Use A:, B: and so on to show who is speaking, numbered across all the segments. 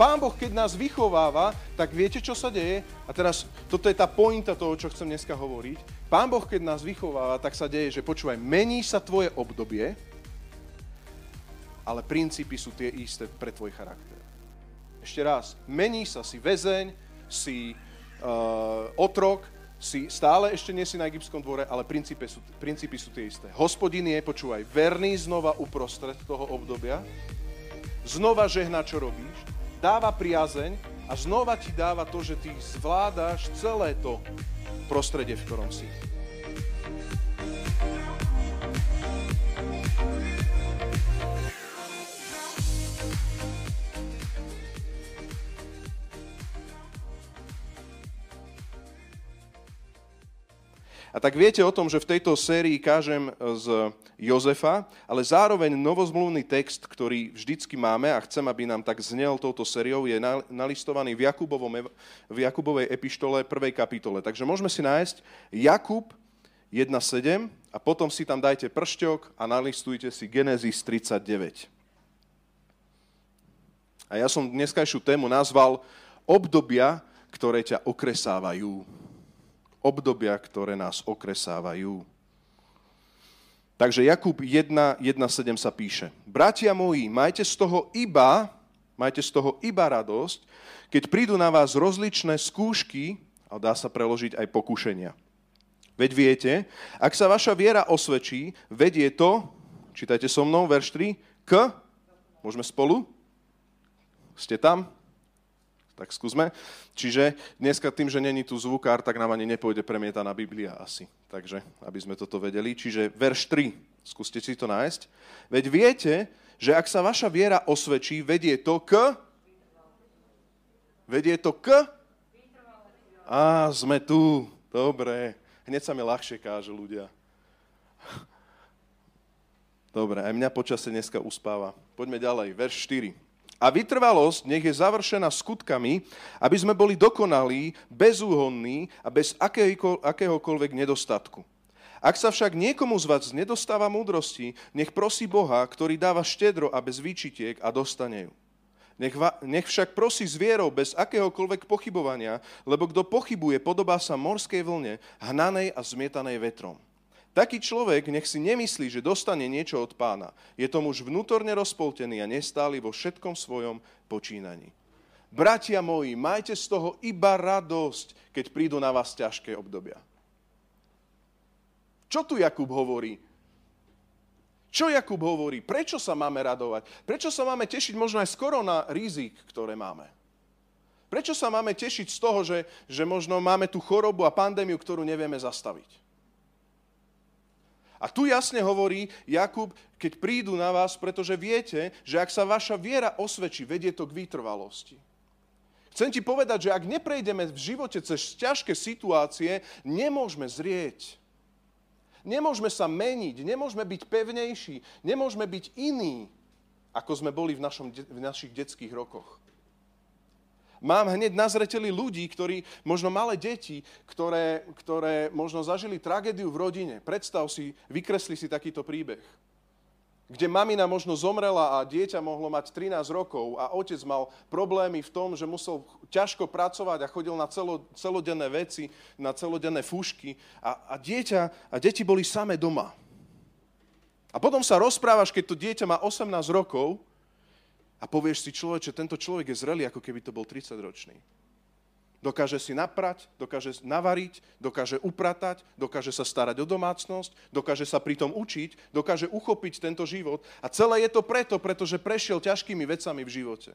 A: Pán Boh, keď nás vychováva, tak viete, čo sa deje? A teraz, toto je tá pointa toho, čo chcem dneska hovoriť. Pán Boh, keď nás vychováva, tak sa deje, že počúvaj, mení sa tvoje obdobie, ale princípy sú tie isté pre tvoj charakter. Ešte raz, mení sa, si väzeň, si uh, otrok, si stále ešte nie si na egyptskom dvore, ale princípy sú, princípy sú tie isté. Hospodin je, počúvaj, verný znova uprostred toho obdobia, znova žehna, čo robíš, dáva priazeň a znova ti dáva to, že ty zvládaš celé to prostredie, v ktorom si. A tak viete o tom, že v tejto sérii kážem z Jozefa, ale zároveň novozmluvný text, ktorý vždycky máme a chcem, aby nám tak znel touto sériou, je nalistovaný v, Jakubovom, v Jakubovej epištole 1. kapitole. Takže môžeme si nájsť Jakub 1.7 a potom si tam dajte pršťok a nalistujte si Genesis 39. A ja som dneskajšiu tému nazval obdobia, ktoré ťa okresávajú obdobia, ktoré nás okresávajú. Takže Jakub 1.1.7 sa píše. Bratia moji, majte z toho iba, majte z toho iba radosť, keď prídu na vás rozličné skúšky, a dá sa preložiť aj pokušenia. Veď viete, ak sa vaša viera osvedčí, vedie to, čítajte so mnou, verš 3, k, môžeme spolu? Ste tam? Tak skúsme. Čiže dneska tým, že není tu zvukár, tak nám ani nepôjde premietaná Biblia asi. Takže, aby sme toto vedeli. Čiže verš 3, skúste si to nájsť. Veď viete, že ak sa vaša viera osvedčí, vedie to k... Vedie to k... Á, sme tu. Dobre. Hneď sa mi ľahšie káže ľudia. Dobre, aj mňa počasie dneska uspáva. Poďme ďalej. Verš 4. A vytrvalosť nech je završená skutkami, aby sme boli dokonalí, bezúhonní a bez akéhokoľvek nedostatku. Ak sa však niekomu z vás nedostáva múdrosti, nech prosí Boha, ktorý dáva štedro a bez výčitiek a dostane ju. Nech, va, nech však prosí s vierou bez akéhokoľvek pochybovania, lebo kto pochybuje, podobá sa morskej vlne, hnanej a zmietanej vetrom. Taký človek nech si nemyslí, že dostane niečo od pána. Je to muž vnútorne rozpoltený a nestály vo všetkom svojom počínaní. Bratia moji, majte z toho iba radosť, keď prídu na vás ťažké obdobia. Čo tu Jakub hovorí? Čo Jakub hovorí? Prečo sa máme radovať? Prečo sa máme tešiť možno aj skoro na rizik, ktoré máme? Prečo sa máme tešiť z toho, že, že možno máme tú chorobu a pandémiu, ktorú nevieme zastaviť? A tu jasne hovorí Jakub, keď prídu na vás, pretože viete, že ak sa vaša viera osvedčí, vedie to k vytrvalosti. Chcem ti povedať, že ak neprejdeme v živote cez ťažké situácie, nemôžeme zrieť. Nemôžeme sa meniť, nemôžeme byť pevnejší, nemôžeme byť iní, ako sme boli v, našom, v našich detských rokoch. Mám hneď na zreteli ľudí, ktorí, možno malé deti, ktoré, ktoré možno zažili tragédiu v rodine. Predstav si, vykresli si takýto príbeh kde mamina možno zomrela a dieťa mohlo mať 13 rokov a otec mal problémy v tom, že musel ťažko pracovať a chodil na celo, celodenné veci, na celodenné fúšky a, a dieťa a deti boli same doma. A potom sa rozprávaš, keď to dieťa má 18 rokov a povieš si človeče, tento človek je zrelý, ako keby to bol 30-ročný. Dokáže si naprať, dokáže navariť, dokáže upratať, dokáže sa starať o domácnosť, dokáže sa pritom učiť, dokáže uchopiť tento život. A celé je to preto, pretože prešiel ťažkými vecami v živote.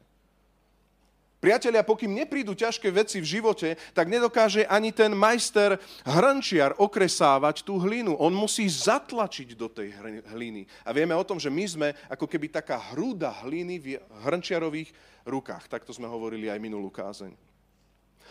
A: Priatelia, pokým neprídu ťažké veci v živote, tak nedokáže ani ten majster hrnčiar okresávať tú hlinu. On musí zatlačiť do tej hliny. A vieme o tom, že my sme ako keby taká hrúda hliny v hrnčiarových rukách. Takto sme hovorili aj minulú kázeň.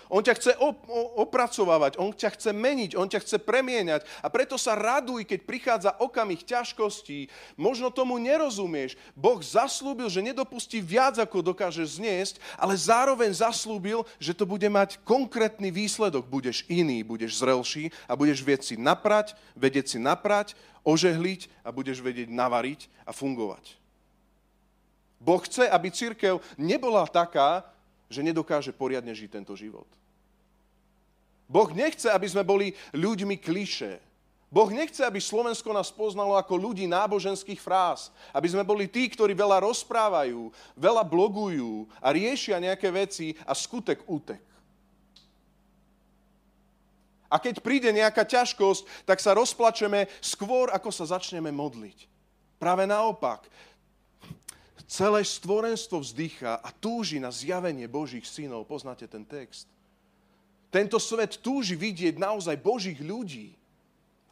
A: On ťa chce op- opracovávať, on ťa chce meniť, on ťa chce premieňať. A preto sa raduj, keď prichádza okamih ťažkostí. Možno tomu nerozumieš. Boh zaslúbil, že nedopustí viac, ako dokáže zniesť, ale zároveň zaslúbil, že to bude mať konkrétny výsledok. Budeš iný, budeš zrelší a budeš vedieť si naprať, vedieť si naprať, ožehliť a budeš vedieť navariť a fungovať. Boh chce, aby církev nebola taká, že nedokáže poriadne žiť tento život. Boh nechce, aby sme boli ľuďmi kliše. Boh nechce, aby Slovensko nás poznalo ako ľudí náboženských fráz. Aby sme boli tí, ktorí veľa rozprávajú, veľa blogujú a riešia nejaké veci a skutek útek. A keď príde nejaká ťažkosť, tak sa rozplačeme skôr, ako sa začneme modliť. Práve naopak, celé stvorenstvo vzdychá a túži na zjavenie Božích synov. Poznáte ten text? Tento svet túži vidieť naozaj Božích ľudí.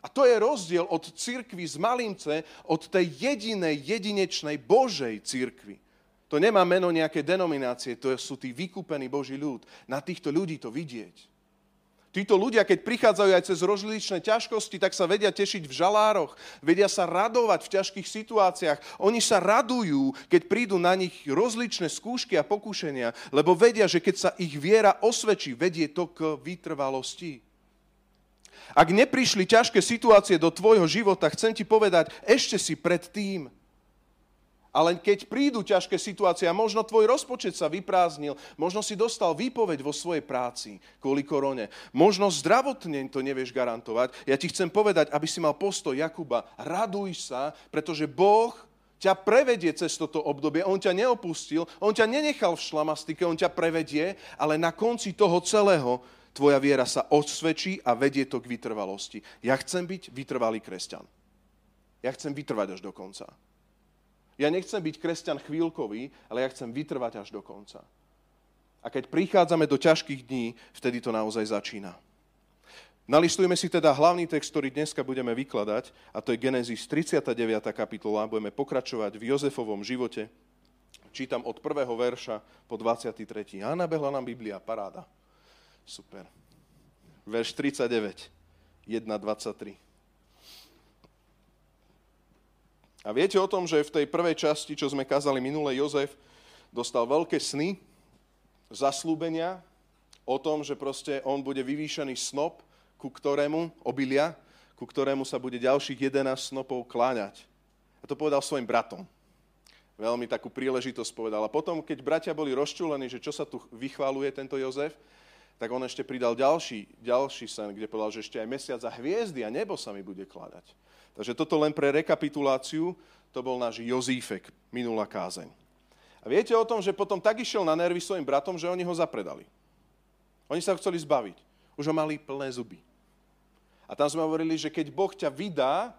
A: A to je rozdiel od cirkvy z Malimce, od tej jedinej, jedinečnej Božej cirkvy. To nemá meno nejaké denominácie, to sú tí vykúpení Boží ľud. Na týchto ľudí to vidieť. Títo ľudia, keď prichádzajú aj cez rozličné ťažkosti, tak sa vedia tešiť v žalároch, vedia sa radovať v ťažkých situáciách. Oni sa radujú, keď prídu na nich rozličné skúšky a pokúšenia, lebo vedia, že keď sa ich viera osvedčí, vedie to k vytrvalosti. Ak neprišli ťažké situácie do tvojho života, chcem ti povedať, ešte si pred tým, ale keď prídu ťažké situácie a možno tvoj rozpočet sa vyprázdnil, možno si dostal výpoveď vo svojej práci kvôli korone, možno zdravotne to nevieš garantovať, ja ti chcem povedať, aby si mal postoj Jakuba, raduj sa, pretože Boh ťa prevedie cez toto obdobie, on ťa neopustil, on ťa nenechal v šlamastike, on ťa prevedie, ale na konci toho celého tvoja viera sa osvedčí a vedie to k vytrvalosti. Ja chcem byť vytrvalý kresťan. Ja chcem vytrvať až do konca. Ja nechcem byť kresťan chvíľkový, ale ja chcem vytrvať až do konca. A keď prichádzame do ťažkých dní, vtedy to naozaj začína. Nalistujeme si teda hlavný text, ktorý dneska budeme vykladať, a to je Genesis 39. kapitola. Budeme pokračovať v Jozefovom živote. Čítam od prvého verša po 23. A nabehla nám Biblia, paráda. Super. Verš 39, 1, 23. A viete o tom, že v tej prvej časti, čo sme kázali minule, Jozef dostal veľké sny, zaslúbenia o tom, že proste on bude vyvýšený snop, ku ktorému, obilia, ku ktorému sa bude ďalších 11 snopov kláňať. A to povedal svojim bratom. Veľmi takú príležitosť povedal. A potom, keď bratia boli rozčúlení, že čo sa tu vychváluje tento Jozef, tak on ešte pridal ďalší, ďalší sen, kde povedal, že ešte aj mesiac a hviezdy a nebo sa mi bude kladať. Takže toto len pre rekapituláciu, to bol náš Jozífek, minulá kázeň. A viete o tom, že potom tak išiel na nervy svojim bratom, že oni ho zapredali. Oni sa ho chceli zbaviť. Už ho mali plné zuby. A tam sme hovorili, že keď Boh ťa vydá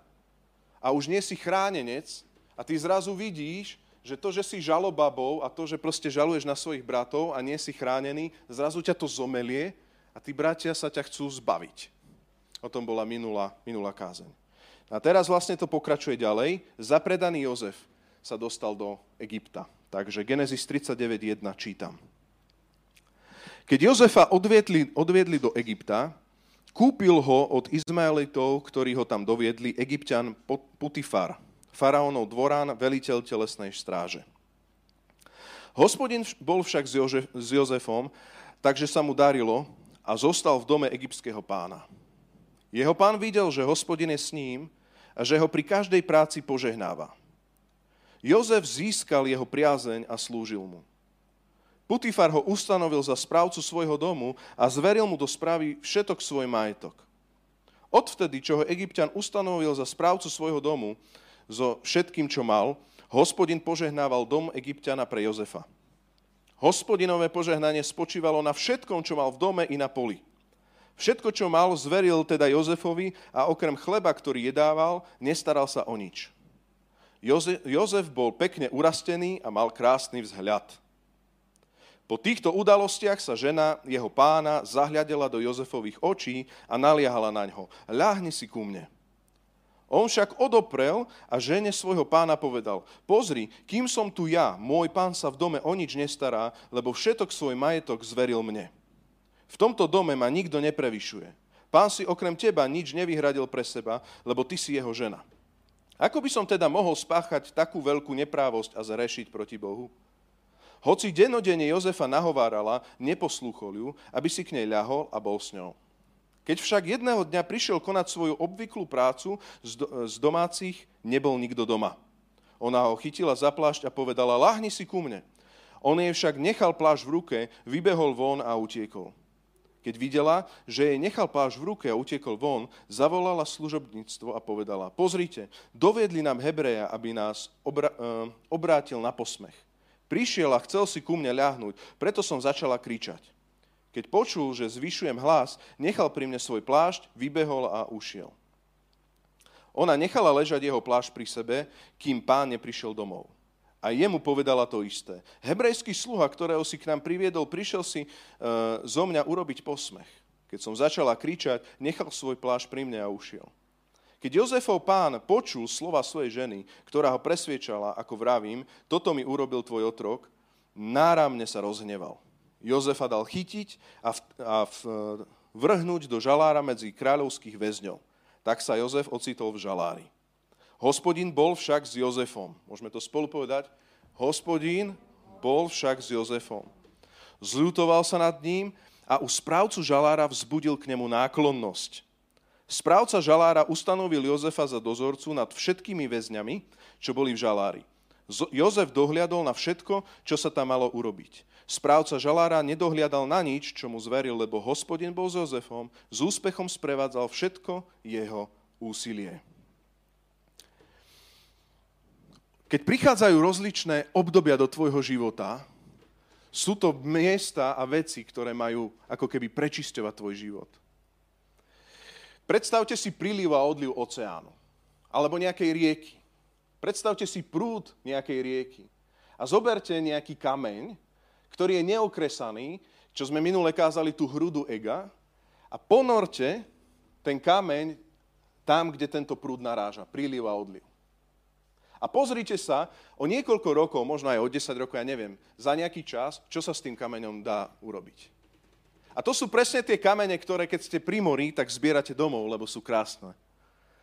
A: a už nie si chránenec a ty zrazu vidíš, že to, že si žalobabou a to, že proste žaluješ na svojich bratov a nie si chránený, zrazu ťa to zomelie a tí bratia sa ťa chcú zbaviť. O tom bola minulá, minulá kázeň. A teraz vlastne to pokračuje ďalej. Zapredaný Jozef sa dostal do Egypta. Takže Genesis 39.1 čítam. Keď Jozefa odviedli, odviedli do Egypta, kúpil ho od Izmaelitov, ktorí ho tam doviedli, egyptian Putifar, faraónov dvorán, veliteľ telesnej stráže. Hospodin bol však s Jozefom, takže sa mu darilo a zostal v dome egyptského pána. Jeho pán videl, že hospodin je s ním a že ho pri každej práci požehnáva. Jozef získal jeho priazeň a slúžil mu. Putifar ho ustanovil za správcu svojho domu a zveril mu do správy všetok svoj majetok. Odvtedy, čo ho egyptian ustanovil za správcu svojho domu, so všetkým, čo mal, hospodin požehnával dom egyptiana pre Jozefa. Hospodinové požehnanie spočívalo na všetkom, čo mal v dome i na poli. Všetko, čo mal, zveril teda Jozefovi a okrem chleba, ktorý jedával, nestaral sa o nič. Jozef bol pekne urastený a mal krásny vzhľad. Po týchto udalostiach sa žena jeho pána zahľadela do Jozefových očí a naliehala na ňo. Ľahni si ku mne. On však odoprel a žene svojho pána povedal, pozri, kým som tu ja, môj pán sa v dome o nič nestará, lebo všetok svoj majetok zveril mne. V tomto dome ma nikto neprevyšuje. Pán si okrem teba nič nevyhradil pre seba, lebo ty si jeho žena. Ako by som teda mohol spáchať takú veľkú neprávosť a zrešiť proti Bohu? Hoci denodene Jozefa nahovárala, neposlúchol ju, aby si k nej ľahol a bol s ňou. Keď však jedného dňa prišiel konať svoju obvyklú prácu z domácich, nebol nikto doma. Ona ho chytila za plášť a povedala, lahni si ku mne. On jej však nechal pláž v ruke, vybehol von a utiekol. Keď videla, že jej nechal pláž v ruke a utiekol von, zavolala služobníctvo a povedala, pozrite, doviedli nám Hebreja, aby nás obra- uh, obrátil na posmech. Prišiel a chcel si ku mne ľahnúť, preto som začala kričať. Keď počul, že zvyšujem hlas, nechal pri mne svoj plášť, vybehol a ušiel. Ona nechala ležať jeho plášť pri sebe, kým pán neprišiel domov. A jemu povedala to isté. Hebrejský sluha, ktorého si k nám priviedol, prišiel si uh, zo mňa urobiť posmech. Keď som začala kričať, nechal svoj pláž pri mne a ušiel. Keď Jozefov pán počul slova svojej ženy, ktorá ho presviečala, ako vravím, toto mi urobil tvoj otrok, náramne sa rozhneval. Jozefa dal chytiť a, v, a v, vrhnúť do žalára medzi kráľovských väzňov. Tak sa Jozef ocitol v žalári. Hospodin bol však s Jozefom. Môžeme to spolu povedať? Hospodin bol však s Jozefom. Zľutoval sa nad ním a u správcu žalára vzbudil k nemu náklonnosť. Správca žalára ustanovil Jozefa za dozorcu nad všetkými väzňami, čo boli v žalári. Jozef dohliadol na všetko, čo sa tam malo urobiť. Správca žalára nedohliadal na nič, čo mu zveril, lebo hospodin bol s Jozefom, s úspechom sprevádzal všetko jeho úsilie. Keď prichádzajú rozličné obdobia do tvojho života, sú to miesta a veci, ktoré majú ako keby prečisťovať tvoj život. Predstavte si príliv a odliv oceánu. Alebo nejakej rieky. Predstavte si prúd nejakej rieky. A zoberte nejaký kameň, ktorý je neokresaný, čo sme minule kázali tú hrudu ega, a ponorte ten kameň tam, kde tento prúd naráža. Príliv a odliv. A pozrite sa, o niekoľko rokov, možno aj o 10 rokov, ja neviem, za nejaký čas, čo sa s tým kameňom dá urobiť. A to sú presne tie kamene, ktoré keď ste pri mori, tak zbierate domov, lebo sú krásne.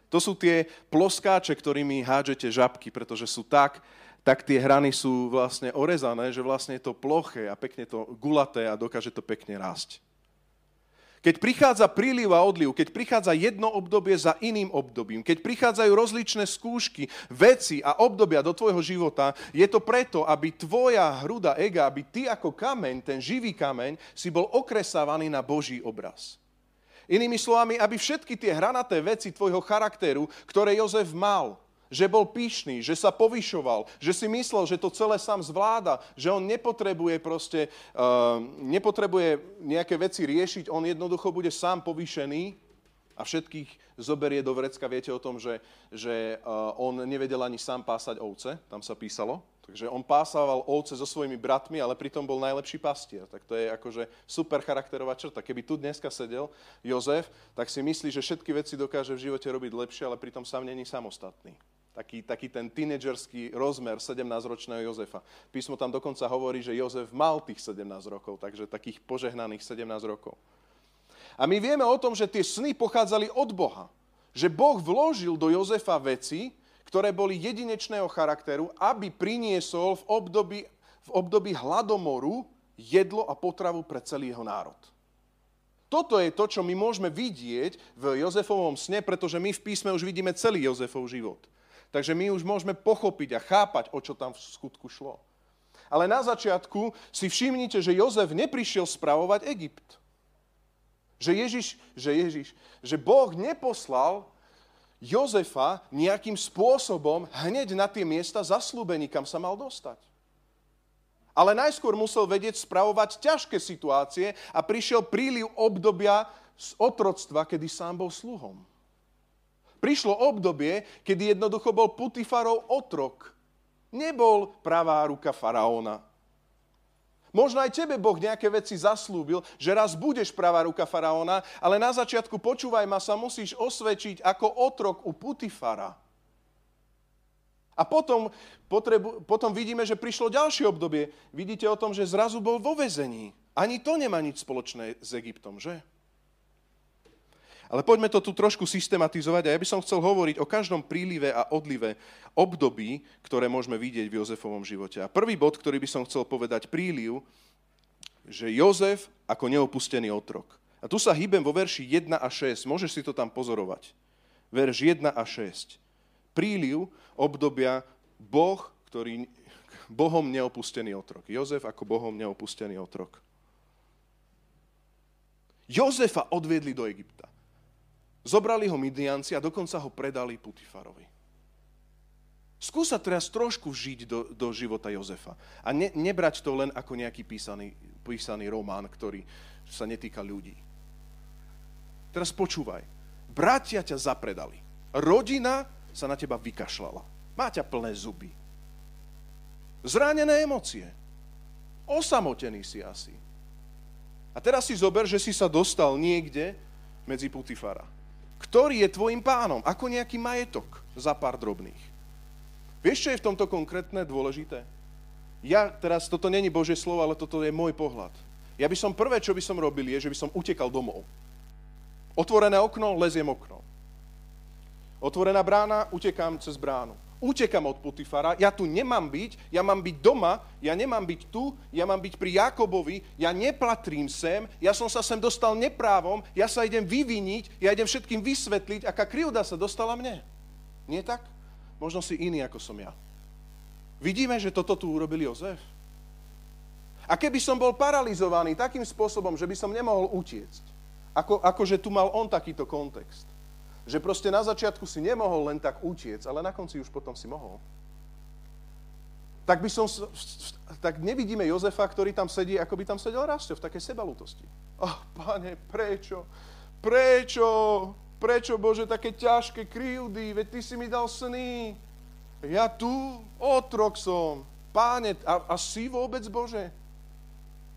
A: To sú tie ploskáče, ktorými hádžete žabky, pretože sú tak, tak tie hrany sú vlastne orezané, že vlastne je to ploché a pekne to gulaté a dokáže to pekne rásť. Keď prichádza príliv a odliv, keď prichádza jedno obdobie za iným obdobím, keď prichádzajú rozličné skúšky, veci a obdobia do tvojho života, je to preto, aby tvoja hruda ega, aby ty ako kameň, ten živý kameň, si bol okresávaný na Boží obraz. Inými slovami, aby všetky tie hranaté veci tvojho charakteru, ktoré Jozef mal, že bol pyšný, že sa povyšoval, že si myslel, že to celé sám zvláda, že on nepotrebuje proste, uh, nepotrebuje nejaké veci riešiť, on jednoducho bude sám povýšený a všetkých zoberie do vrecka. Viete o tom, že, že uh, on nevedel ani sám pásať ovce, tam sa písalo. Takže on pásával ovce so svojimi bratmi, ale pritom bol najlepší pastier. Tak to je akože super charakterová črta. Keby tu dneska sedel Jozef, tak si myslí, že všetky veci dokáže v živote robiť lepšie, ale pritom sám není samostatný. Taký, taký ten tínedžerský rozmer 17-ročného Jozefa. Písmo tam dokonca hovorí, že Jozef mal tých 17 rokov, takže takých požehnaných 17 rokov. A my vieme o tom, že tie sny pochádzali od Boha. Že Boh vložil do Jozefa veci, ktoré boli jedinečného charakteru, aby priniesol v období, v období hladomoru jedlo a potravu pre celý jeho národ. Toto je to, čo my môžeme vidieť v Jozefovom sne, pretože my v písme už vidíme celý Jozefov život. Takže my už môžeme pochopiť a chápať, o čo tam v skutku šlo. Ale na začiatku si všimnite, že Jozef neprišiel spravovať Egypt. Že Ježiš, že Ježiš, že Boh neposlal Jozefa nejakým spôsobom hneď na tie miesta zaslúbení, kam sa mal dostať. Ale najskôr musel vedieť spravovať ťažké situácie a prišiel príliv obdobia z otroctva, kedy sám bol sluhom. Prišlo obdobie, kedy jednoducho bol Putifarov otrok. Nebol pravá ruka faraóna. Možno aj tebe Boh nejaké veci zaslúbil, že raz budeš pravá ruka faraóna, ale na začiatku počúvaj ma, sa musíš osvedčiť ako otrok u Putifara. A potom, potrebu, potom vidíme, že prišlo ďalšie obdobie. Vidíte o tom, že zrazu bol vo vezení. Ani to nemá nič spoločné s Egyptom, že? Ale poďme to tu trošku systematizovať a ja by som chcel hovoriť o každom prílive a odlive období, ktoré môžeme vidieť v Jozefovom živote. A prvý bod, ktorý by som chcel povedať, príliv, že Jozef ako neopustený otrok. A tu sa hýbem vo verši 1 a 6. Môžeš si to tam pozorovať. Verš 1 a 6. Príliv obdobia Boh, ktorý Bohom neopustený otrok. Jozef ako Bohom neopustený otrok. Jozefa odviedli do Egypta. Zobrali ho Midianci a dokonca ho predali Putifarovi. Skúsa teraz trošku žiť do, do života Jozefa. A ne, nebrať to len ako nejaký písaný, písaný román, ktorý sa netýka ľudí. Teraz počúvaj. Bratia ťa zapredali. Rodina sa na teba vykašľala. Má ťa plné zuby. Zranené emócie. Osamotený si asi. A teraz si zober, že si sa dostal niekde medzi Putifara. Ktorý je tvojim pánom? Ako nejaký majetok za pár drobných. Vieš, čo je v tomto konkrétne dôležité? Ja teraz, toto není Božie slovo, ale toto je môj pohľad. Ja by som prvé, čo by som robil, je, že by som utekal domov. Otvorené okno, leziem okno. Otvorená brána, utekám cez bránu. Utekam od Putifara, ja tu nemám byť, ja mám byť doma, ja nemám byť tu, ja mám byť pri Jakobovi, ja neplatrím sem, ja som sa sem dostal neprávom, ja sa idem vyviniť, ja idem všetkým vysvetliť, aká krivda sa dostala mne. Nie tak? Možno si iný, ako som ja. Vidíme, že toto tu urobil Jozef. A keby som bol paralizovaný takým spôsobom, že by som nemohol utiecť, ako, ako že tu mal on takýto kontext, že proste na začiatku si nemohol len tak utiecť, ale na konci už potom si mohol, tak by som, tak nevidíme Jozefa, ktorý tam sedí, ako by tam sedel Rastio, v takej sebalútosti. Oh, pane, prečo? Prečo? Prečo, Bože, také ťažké krivdy? Veď Ty si mi dal sny. Ja tu, otrok som. Páne, a, a si vôbec, Bože?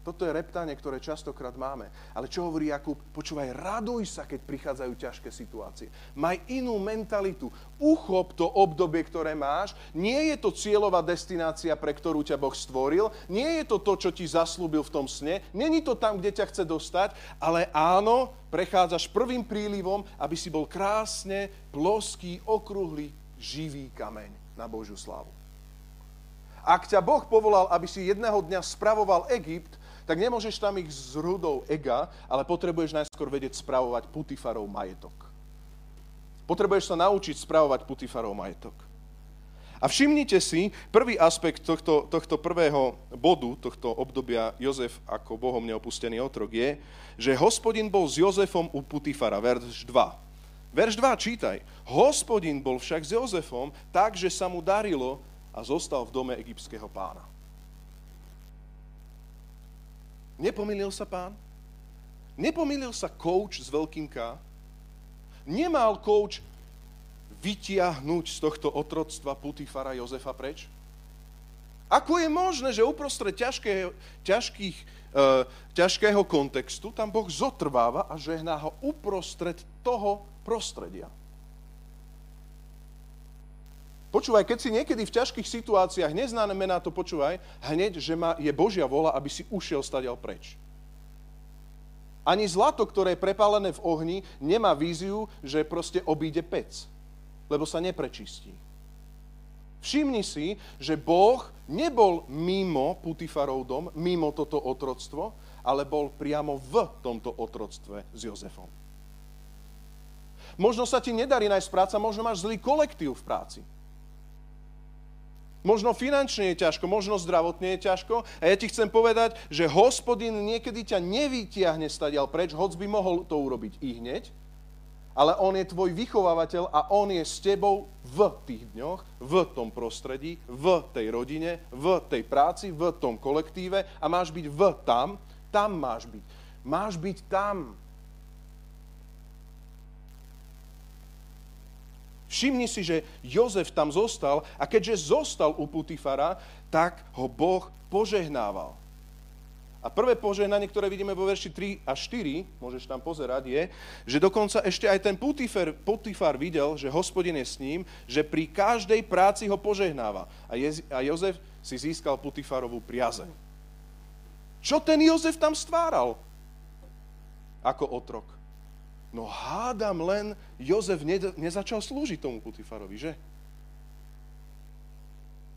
A: Toto je reptanie, ktoré častokrát máme. Ale čo hovorí Jakub? Počúvaj, raduj sa, keď prichádzajú ťažké situácie. Maj inú mentalitu. Uchop to obdobie, ktoré máš. Nie je to cieľová destinácia, pre ktorú ťa Boh stvoril. Nie je to to, čo ti zaslúbil v tom sne. Není to tam, kde ťa chce dostať. Ale áno, prechádzaš prvým prílivom, aby si bol krásne, ploský, okrúhly, živý kameň na Božiu slavu. Ak ťa Boh povolal, aby si jedného dňa spravoval Egypt, tak nemôžeš tam ich z hrudou ega, ale potrebuješ najskôr vedieť spravovať Putifarov majetok. Potrebuješ sa naučiť spravovať Putifarov majetok. A všimnite si, prvý aspekt tohto, tohto prvého bodu, tohto obdobia Jozef ako Bohom neopustený otrok je, že hospodin bol s Jozefom u Putifara, verš 2. Verš 2 čítaj. Hospodin bol však s Jozefom tak, že sa mu darilo a zostal v dome egyptského pána. Nepomýlil sa pán? Nepomýlil sa coach s veľkým K? Nemal coach vytiahnuť z tohto otroctva Putifara Jozefa preč? Ako je možné, že uprostred ťažkého, ťažkých, uh, ťažkého kontextu tam Boh zotrváva a žehná ho uprostred toho prostredia? Počúvaj, keď si niekedy v ťažkých situáciách neznamená to, počúvaj, hneď, že ma, je Božia vola, aby si ušiel stadiaľ preč. Ani zlato, ktoré je prepálené v ohni, nemá víziu, že proste obíde pec, lebo sa neprečistí. Všimni si, že Boh nebol mimo Putifarov dom, mimo toto otroctvo, ale bol priamo v tomto otroctve s Jozefom. Možno sa ti nedarí nájsť práca, možno máš zlý kolektív v práci. Možno finančne je ťažko, možno zdravotne je ťažko. A ja ti chcem povedať, že hospodin niekedy ťa nevytiahne stadiaľ preč, hoc by mohol to urobiť i hneď, ale on je tvoj vychovávateľ a on je s tebou v tých dňoch, v tom prostredí, v tej rodine, v tej práci, v tom kolektíve a máš byť v tam, tam máš byť. Máš byť tam. Všimni si, že Jozef tam zostal a keďže zostal u Putifara, tak ho Boh požehnával. A prvé požehnanie, ktoré vidíme vo verši 3 a 4, môžeš tam pozerať, je, že dokonca ešte aj ten Putifar, Putifar videl, že hospodin je s ním, že pri každej práci ho požehnáva. A, Je, a Jozef si získal Putifarovú priazeň. Čo ten Jozef tam stváral? Ako otrok. No hádam len, Jozef ne, nezačal slúžiť tomu Putifarovi, že?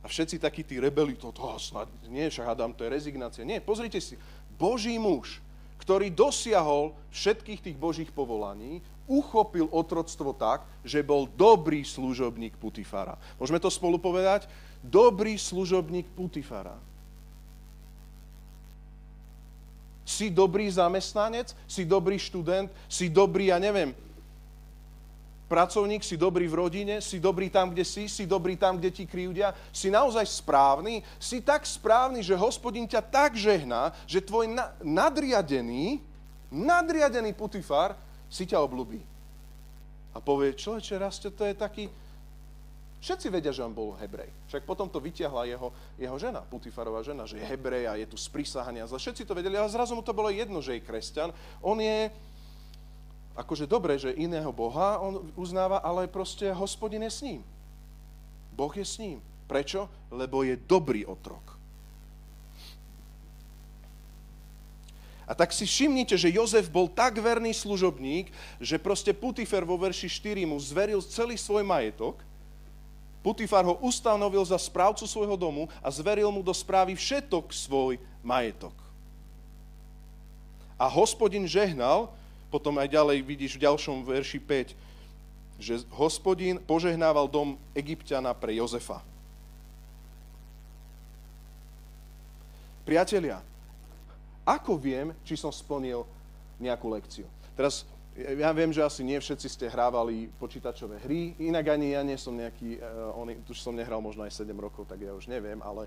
A: A všetci takí tí rebeli, to, to snad, nie, však hádam, to je rezignácia. Nie, pozrite si, Boží muž, ktorý dosiahol všetkých tých Božích povolaní, uchopil otroctvo tak, že bol dobrý služobník Putifara. Môžeme to spolu povedať? Dobrý služobník Putifara. Si dobrý zamestnanec, si dobrý študent, si dobrý, ja neviem, pracovník, si dobrý v rodine, si dobrý tam, kde si, si dobrý tam, kde ti krivdia, si naozaj správny, si tak správny, že hospodin ťa tak žehná, že tvoj na- nadriadený, nadriadený Putifar si ťa obľúbi. A povie, človeče, raste, to je taký, Všetci vedia, že on bol Hebrej. Však potom to vyťahla jeho, jeho žena, Putifarová žena, že je Hebrej a je tu sprísahania. Všetci to vedeli, ale zrazu mu to bolo jedno, že je kresťan. On je, akože dobre, že iného Boha on uznáva, ale proste hospodin je s ním. Boh je s ním. Prečo? Lebo je dobrý otrok. A tak si všimnite, že Jozef bol tak verný služobník, že proste Putifer vo verši 4 mu zveril celý svoj majetok Putifar ho ustanovil za správcu svojho domu a zveril mu do správy všetok svoj majetok. A hospodin žehnal, potom aj ďalej vidíš v ďalšom verši 5, že hospodin požehnával dom Egyptiana pre Jozefa. Priatelia, ako viem, či som splnil nejakú lekciu? Teraz ja viem, že asi nie všetci ste hrávali počítačové hry, inak ani ja nie som nejaký, uh, on, už som nehral možno aj 7 rokov, tak ja už neviem, ale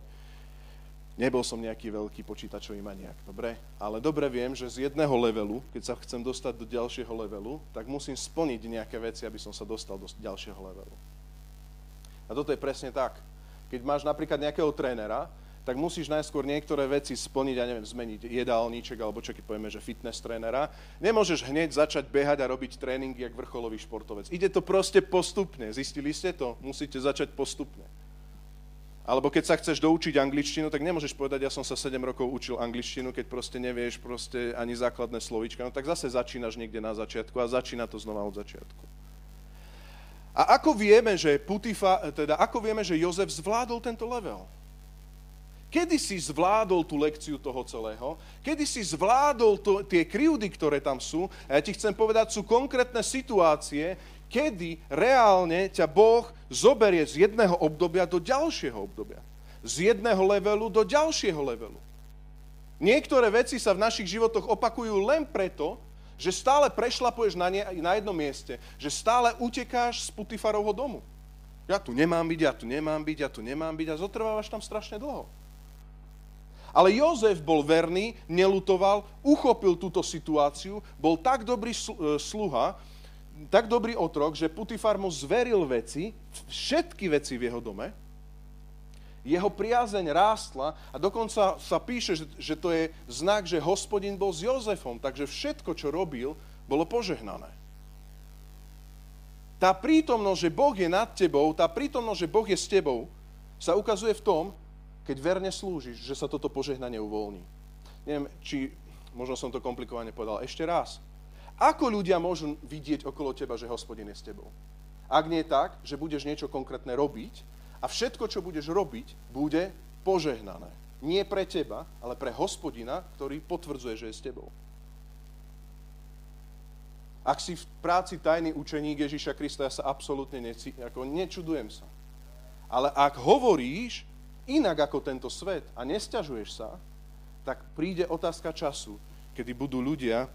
A: nebol som nejaký veľký počítačový maniak, dobre? Ale dobre viem, že z jedného levelu, keď sa chcem dostať do ďalšieho levelu, tak musím splniť nejaké veci, aby som sa dostal do ďalšieho levelu. A toto je presne tak. Keď máš napríklad nejakého trénera, tak musíš najskôr niektoré veci splniť, ja neviem, zmeniť jedálniček, alebo čo keď povieme, že fitness trénera. Nemôžeš hneď začať behať a robiť tréningy jak vrcholový športovec. Ide to proste postupne. Zistili ste to? Musíte začať postupne. Alebo keď sa chceš doučiť angličtinu, tak nemôžeš povedať, ja som sa 7 rokov učil angličtinu, keď proste nevieš proste ani základné slovíčka. No tak zase začínaš niekde na začiatku a začína to znova od začiatku. A ako vieme, že Putifa, teda ako vieme, že Jozef zvládol tento level? Kedy si zvládol tú lekciu toho celého? Kedy si zvládol to, tie krivdy, ktoré tam sú? A ja ti chcem povedať, sú konkrétne situácie, kedy reálne ťa Boh zoberie z jedného obdobia do ďalšieho obdobia. Z jedného levelu do ďalšieho levelu. Niektoré veci sa v našich životoch opakujú len preto, že stále prešlapuješ na, ne, na jednom mieste, že stále utekáš z Putifarovho domu. Ja tu nemám byť, ja tu nemám byť, ja tu nemám byť a zotrvávaš tam strašne dlho. Ale Jozef bol verný, nelutoval, uchopil túto situáciu, bol tak dobrý e, sluha, tak dobrý otrok, že Putifar mu zveril veci, všetky veci v jeho dome, jeho priazeň rástla a dokonca sa píše, že, to je znak, že hospodin bol s Jozefom, takže všetko, čo robil, bolo požehnané. Tá prítomnosť, že Boh je nad tebou, tá prítomnosť, že Boh je s tebou, sa ukazuje v tom, keď verne slúžiš, že sa toto požehnanie uvoľní. Neviem, či možno som to komplikovane povedal. Ešte raz. Ako ľudia môžu vidieť okolo teba, že hospodin je s tebou? Ak nie tak, že budeš niečo konkrétne robiť a všetko, čo budeš robiť, bude požehnané. Nie pre teba, ale pre hospodina, ktorý potvrdzuje, že je s tebou. Ak si v práci tajný učeník Ježíša Krista, ja sa absolútne neci, ako nečudujem sa. Ale ak hovoríš, inak ako tento svet a nesťažuješ sa, tak príde otázka času, kedy budú ľudia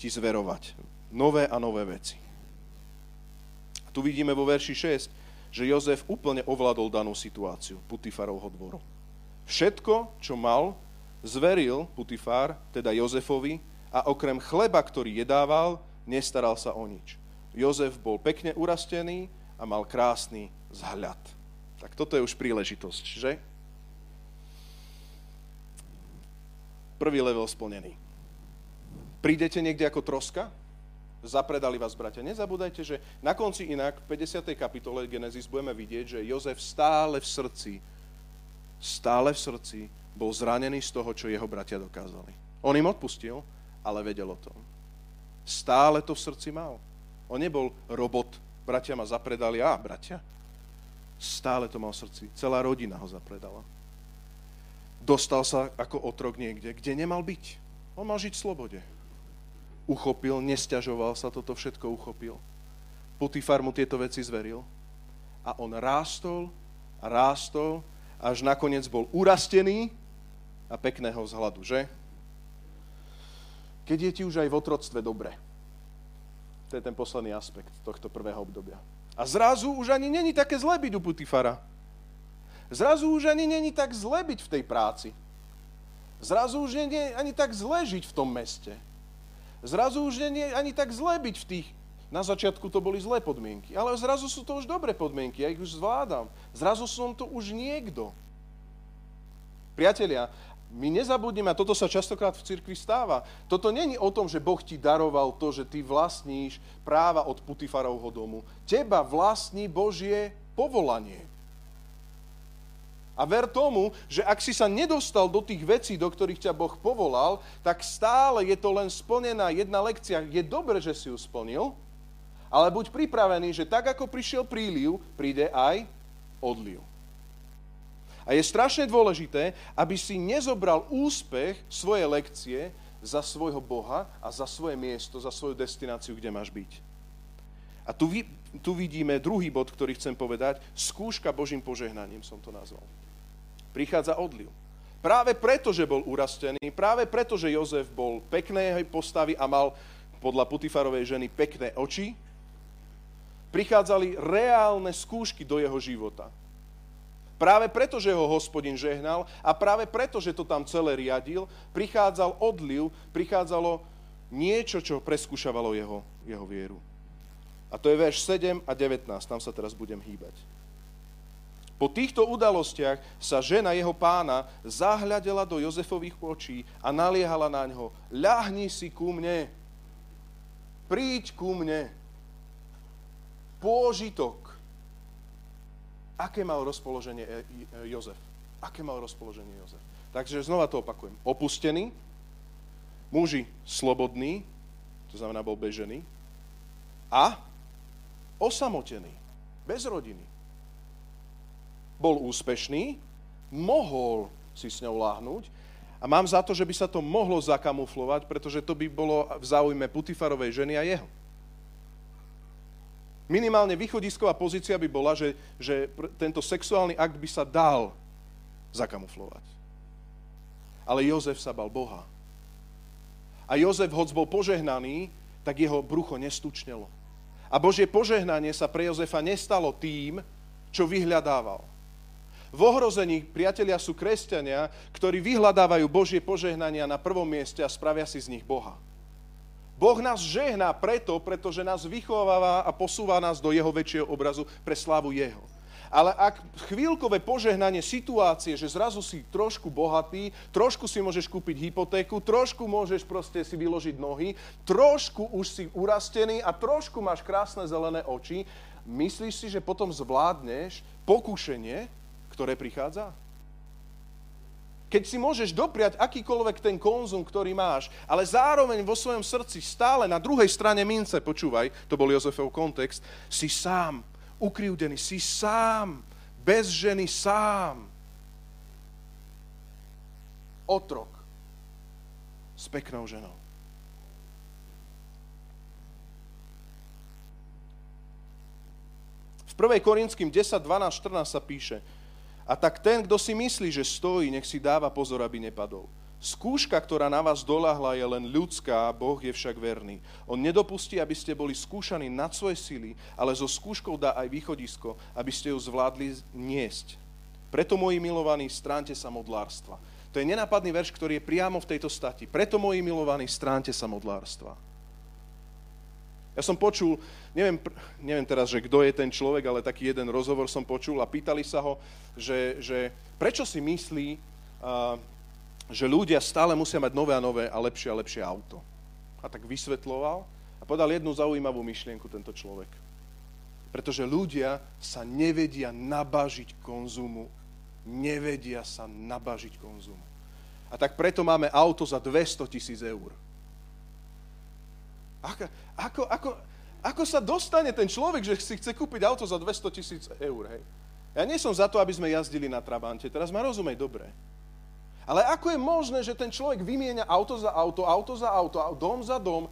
A: ti zverovať nové a nové veci. A tu vidíme vo verši 6, že Jozef úplne ovládol danú situáciu Putifarovho dvoru. Všetko, čo mal, zveril Putifár, teda Jozefovi, a okrem chleba, ktorý jedával, nestaral sa o nič. Jozef bol pekne urastený a mal krásny vzhľad. Tak toto je už príležitosť, že? Prvý level splnený. Prídete niekde ako troska? Zapredali vás, bratia. Nezabúdajte, že na konci inak, v 50. kapitole Genesis budeme vidieť, že Jozef stále v srdci, stále v srdci bol zranený z toho, čo jeho bratia dokázali. On im odpustil, ale vedel o tom. Stále to v srdci mal. On nebol robot, bratia ma zapredali, a bratia, Stále to mal v srdci. Celá rodina ho zapredala. Dostal sa ako otrok niekde, kde nemal byť. On mal žiť v slobode. uchopil, nesťažoval sa, toto všetko uchopil. Putifar mu tieto veci zveril. A on rástol a rástol, až nakoniec bol urastený a pekného vzhľadu, že? Keď je ti už aj v otroctve dobre. To je ten posledný aspekt tohto prvého obdobia. A zrazu už ani není také zle byť u Putifara. Zrazu už ani není tak zle byť v tej práci. Zrazu už nie je ani tak zle žiť v tom meste. Zrazu už nie je ani tak zle byť v tých... Na začiatku to boli zlé podmienky, ale zrazu sú to už dobré podmienky, ja ich už zvládam. Zrazu som to už niekto. Priatelia, my nezabudneme, a toto sa častokrát v cirkvi stáva, toto není o tom, že Boh ti daroval to, že ty vlastníš práva od Putifarovho domu. Teba vlastní Božie povolanie. A ver tomu, že ak si sa nedostal do tých vecí, do ktorých ťa Boh povolal, tak stále je to len splnená jedna lekcia. Je dobre, že si ju splnil, ale buď pripravený, že tak ako prišiel príliv, príde aj odliv. A je strašne dôležité, aby si nezobral úspech svoje lekcie za svojho Boha a za svoje miesto, za svoju destináciu, kde máš byť. A tu, tu vidíme druhý bod, ktorý chcem povedať. Skúška Božím požehnaním som to nazval prichádza odliv. Práve preto, že bol urastený, práve preto, že Jozef bol peknej postavy a mal podľa Putifarovej ženy pekné oči, prichádzali reálne skúšky do jeho života. Práve preto, že ho hospodin žehnal a práve preto, že to tam celé riadil, prichádzal odliv, prichádzalo niečo, čo preskúšavalo jeho, jeho vieru. A to je verš 7 a 19, tam sa teraz budem hýbať. Po týchto udalostiach sa žena jeho pána zahľadela do Jozefových očí a naliehala na ňo. Ľahni si ku mne. Príď ku mne. Pôžitok. Aké mal rozpoloženie e, e, Jozef? Aké mal rozpoloženie Jozef? Takže znova to opakujem. Opustený, muži slobodný, to znamená bol bežený, a osamotený, bez rodiny bol úspešný, mohol si s ňou láhnuť a mám za to, že by sa to mohlo zakamuflovať, pretože to by bolo v záujme Putifarovej ženy a jeho. Minimálne východisková pozícia by bola, že, že tento sexuálny akt by sa dal zakamuflovať. Ale Jozef sa bal Boha. A Jozef, hoď bol požehnaný, tak jeho brucho nestučnelo. A Božie požehnanie sa pre Jozefa nestalo tým, čo vyhľadával. V ohrození, priatelia, sú kresťania, ktorí vyhľadávajú Božie požehnania na prvom mieste a spravia si z nich Boha. Boh nás žehná preto, pretože nás vychováva a posúva nás do jeho väčšieho obrazu pre slávu jeho. Ale ak chvíľkové požehnanie situácie, že zrazu si trošku bohatý, trošku si môžeš kúpiť hypotéku, trošku môžeš proste si vyložiť nohy, trošku už si urastený a trošku máš krásne zelené oči, myslíš si, že potom zvládneš pokušenie, ktoré prichádza? Keď si môžeš dopriať akýkoľvek ten konzum, ktorý máš, ale zároveň vo svojom srdci stále na druhej strane mince, počúvaj, to bol Jozefov kontext, si sám, ukriúdený, si sám, bez ženy sám. Otrok s peknou ženou. V 1. Korinským 10, 12, 14 sa píše, a tak ten, kto si myslí, že stojí, nech si dáva pozor, aby nepadol. Skúška, ktorá na vás doľahla, je len ľudská, Boh je však verný. On nedopustí, aby ste boli skúšaní nad svoje sily, ale so skúškou dá aj východisko, aby ste ju zvládli niesť. Preto, moji milovaní, stránte sa modlárstva. To je nenápadný verš, ktorý je priamo v tejto stati. Preto, moji milovaní, stránte sa modlárstva. Ja som počul, neviem, neviem teraz, že kto je ten človek, ale taký jeden rozhovor som počul a pýtali sa ho, že, že prečo si myslí, že ľudia stále musia mať nové a nové a lepšie a lepšie auto. A tak vysvetloval a podal jednu zaujímavú myšlienku tento človek. Pretože ľudia sa nevedia nabažiť konzumu. Nevedia sa nabažiť konzumu. A tak preto máme auto za 200 tisíc eur. Ako, ako, ako, ako sa dostane ten človek, že si chce kúpiť auto za 200 tisíc eur, hej? Ja nie som za to, aby sme jazdili na Trabante, teraz ma rozumej dobre. Ale ako je možné, že ten človek vymieňa auto za auto, auto za auto, dom za dom,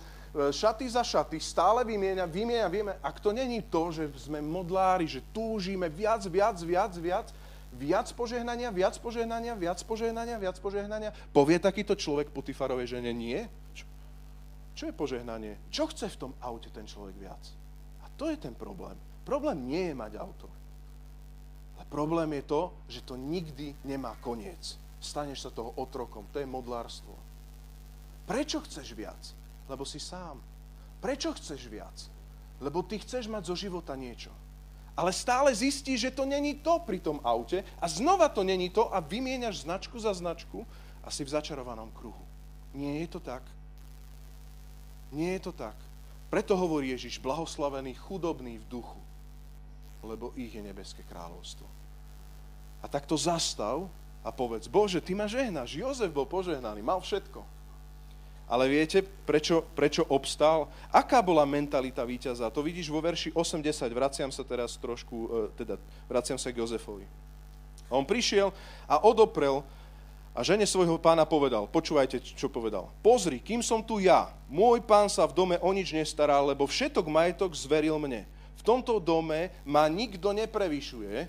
A: šaty za šaty, stále vymieňa, vymieňa, vieme. Ak to není to, že sme modlári, že túžime viac, viac, viac, viac, viac požehnania, viac požehnania, viac požehnania, viac požehnania. Povie takýto človek Putifarovej žene nie? Čo, je požehnanie? Čo chce v tom aute ten človek viac? A to je ten problém. Problém nie je mať auto. Ale problém je to, že to nikdy nemá koniec. Staneš sa toho otrokom. To je modlárstvo. Prečo chceš viac? Lebo si sám. Prečo chceš viac? Lebo ty chceš mať zo života niečo ale stále zistí, že to není to pri tom aute a znova to není to a vymieňaš značku za značku a si v začarovanom kruhu. Nie je to tak. Nie je to tak. Preto hovorí Ježiš, blahoslavený, chudobný v duchu, lebo ich je nebeské kráľovstvo. A tak to zastav a povedz, Bože, Ty ma žehnáš. Jozef bol požehnaný, mal všetko. Ale viete, prečo, prečo obstál? Aká bola mentalita víťaza? To vidíš vo verši 80. Vraciam sa teraz trošku, e, teda vraciam sa k Jozefovi. A on prišiel a odoprel a žene svojho pána povedal, počúvajte, čo povedal. Pozri, kým som tu ja, môj pán sa v dome o nič nestaral, lebo všetok majetok zveril mne. V tomto dome ma nikto neprevyšuje.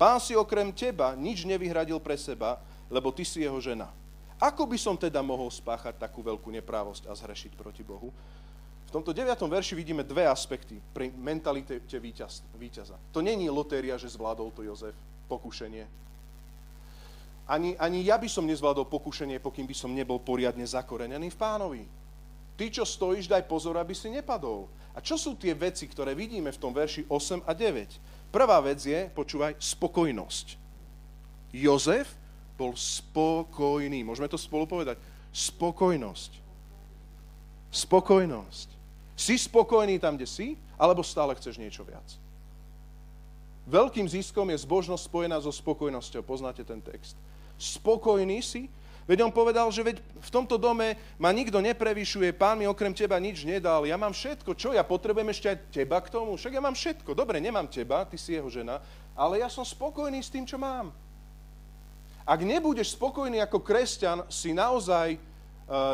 A: Pán si okrem teba nič nevyhradil pre seba, lebo ty si jeho žena. Ako by som teda mohol spáchať takú veľkú neprávosť a zhrešiť proti Bohu? V tomto 9. verši vidíme dve aspekty pri mentalite víťaza. To není lotéria, že zvládol to Jozef, pokušenie. Ani, ani ja by som nezvládol pokušenie, pokým by som nebol poriadne zakorenený v pánovi. Ty, čo stojíš, daj pozor, aby si nepadol. A čo sú tie veci, ktoré vidíme v tom verši 8 a 9? Prvá vec je, počúvaj, spokojnosť. Jozef bol spokojný. Môžeme to spolu povedať? Spokojnosť. Spokojnosť. Si spokojný tam, kde si, alebo stále chceš niečo viac? Veľkým ziskom je zbožnosť spojená so spokojnosťou. Poznáte ten text. Spokojný si, veď on povedal, že veď v tomto dome ma nikto neprevyšuje, pán mi okrem teba nič nedal, ja mám všetko, čo ja potrebujem ešte aj teba k tomu? Však ja mám všetko, dobre, nemám teba, ty si jeho žena, ale ja som spokojný s tým, čo mám. Ak nebudeš spokojný ako kresťan, si naozaj e,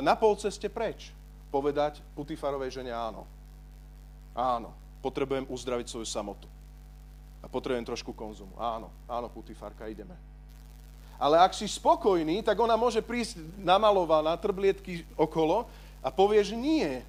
A: na pol ceste preč. Povedať Putifarovej žene áno. Áno, potrebujem uzdraviť svoju samotu. A potrebujem trošku konzumu. Áno, áno, Putifarka, ideme. Ale ak si spokojný, tak ona môže prísť namalovaná, trblietky okolo a povieš nie.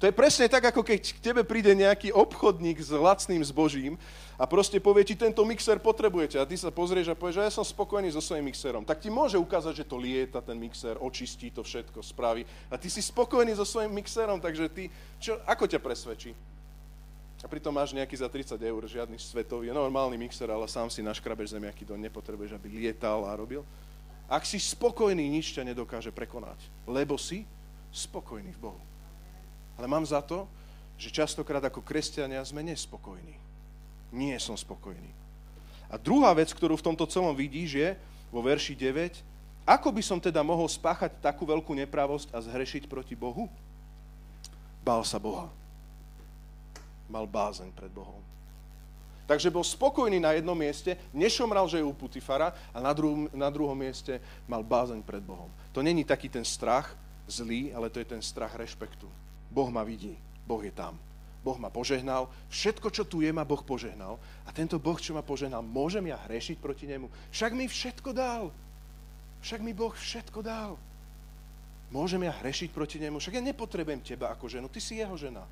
A: To je presne tak, ako keď k tebe príde nejaký obchodník s lacným zbožím a proste povie ti, tento mixer potrebujete a ty sa pozrieš a povieš, že ja som spokojný so svojím mixerom. Tak ti môže ukázať, že to lieta, ten mixer, očistí to všetko, spraví. A ty si spokojný so svojím mixerom, takže ty, čo, ako ťa presvedčí? A pritom máš nejaký za 30 eur, žiadny svetový, normálny mixer, ale sám si naškrabeš zemiaky do nepotrebuješ, aby lietal a robil. Ak si spokojný, nič ťa nedokáže prekonať, lebo si spokojný v Bohu. Ale mám za to, že častokrát ako kresťania sme nespokojní nie som spokojný. A druhá vec, ktorú v tomto celom vidíš, je vo verši 9, ako by som teda mohol spáchať takú veľkú nepravosť a zhrešiť proti Bohu? Bál sa Boha. Mal bázeň pred Bohom. Takže bol spokojný na jednom mieste, nešomral, že je u Putifara a na, druhom, na druhom mieste mal bázeň pred Bohom. To není taký ten strach zlý, ale to je ten strach rešpektu. Boh ma vidí, Boh je tam. Boh ma požehnal, všetko, čo tu je, ma Boh požehnal. A tento Boh, čo ma požehnal, môžem ja hrešiť proti nemu? Však mi všetko dal. Však mi Boh všetko dal. Môžem ja hrešiť proti nemu? Však ja nepotrebujem teba ako ženu, ty si jeho žena.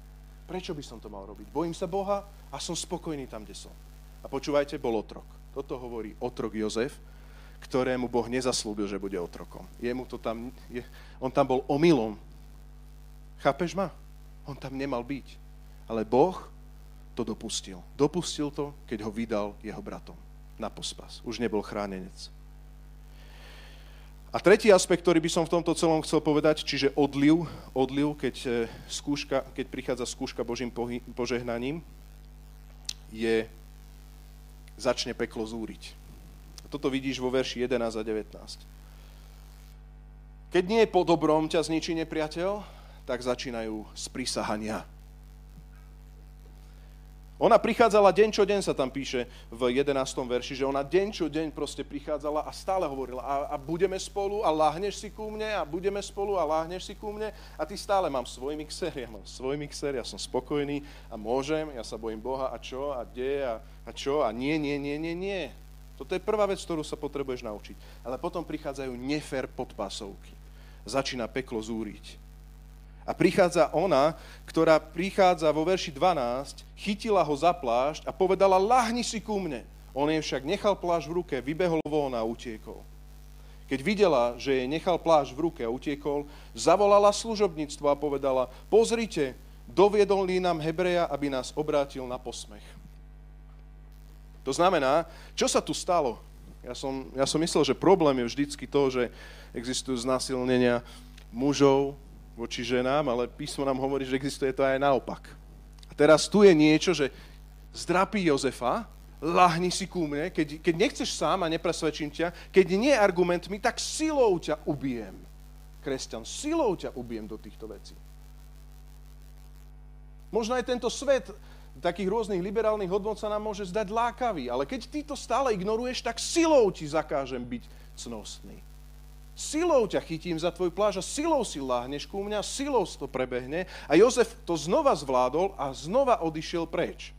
A: Prečo by som to mal robiť? Bojím sa Boha a som spokojný tam, kde som. A počúvajte, bol otrok. Toto hovorí otrok Jozef, ktorému Boh nezaslúbil, že bude otrokom. Jemu to tam, je, on tam bol omylom. Chápeš ma? On tam nemal byť. Ale Boh to dopustil. Dopustil to, keď ho vydal jeho bratom na pospas. Už nebol chránenec. A tretí aspekt, ktorý by som v tomto celom chcel povedať, čiže odliv, odliv keď, e, skúška, keď prichádza skúška Božím požehnaním, je začne peklo zúriť. Toto vidíš vo verši 11 a 19. Keď nie je po dobrom ťa zničí nepriateľ, tak začínajú sprísahania Ona prichádzala deň čo deň, sa tam píše v 11. verši, že ona deň čo deň proste prichádzala a stále hovorila a, a budeme spolu a láhneš si ku mne a budeme spolu a láhneš si ku mne a ty stále mám svoj mixer, ja mám svoj mixer, ja som spokojný a môžem, ja sa bojím Boha a čo a kde a, a čo a nie, nie, nie, nie, nie. Toto je prvá vec, ktorú sa potrebuješ naučiť. Ale potom prichádzajú nefer podpásovky. Začína peklo zúriť a prichádza ona, ktorá prichádza vo verši 12, chytila ho za plášť a povedala, lahni si ku mne. On jej však nechal plášť v ruke, vybehol von a utiekol. Keď videla, že jej nechal plášť v ruke a utiekol, zavolala služobníctvo a povedala, pozrite, doviedol li nám Hebreja, aby nás obrátil na posmech. To znamená, čo sa tu stalo? Ja som, ja som myslel, že problém je vždycky to, že existujú znásilnenia mužov, voči ženám, ale písmo nám hovorí, že existuje to aj naopak. A teraz tu je niečo, že zdrapí Jozefa, lahni si ku mne, keď, keď nechceš sám a nepresvedčím ťa, keď nie argumentmi, tak silou ťa ubijem. Kresťan, silou ťa ubijem do týchto vecí. Možno aj tento svet takých rôznych liberálnych hodnot sa nám môže zdať lákavý, ale keď ty to stále ignoruješ, tak silou ti zakážem byť cnostný silou ťa chytím za tvoj pláž a silou si láhneš ku mňa, silou to prebehne. A Jozef to znova zvládol a znova odišiel preč.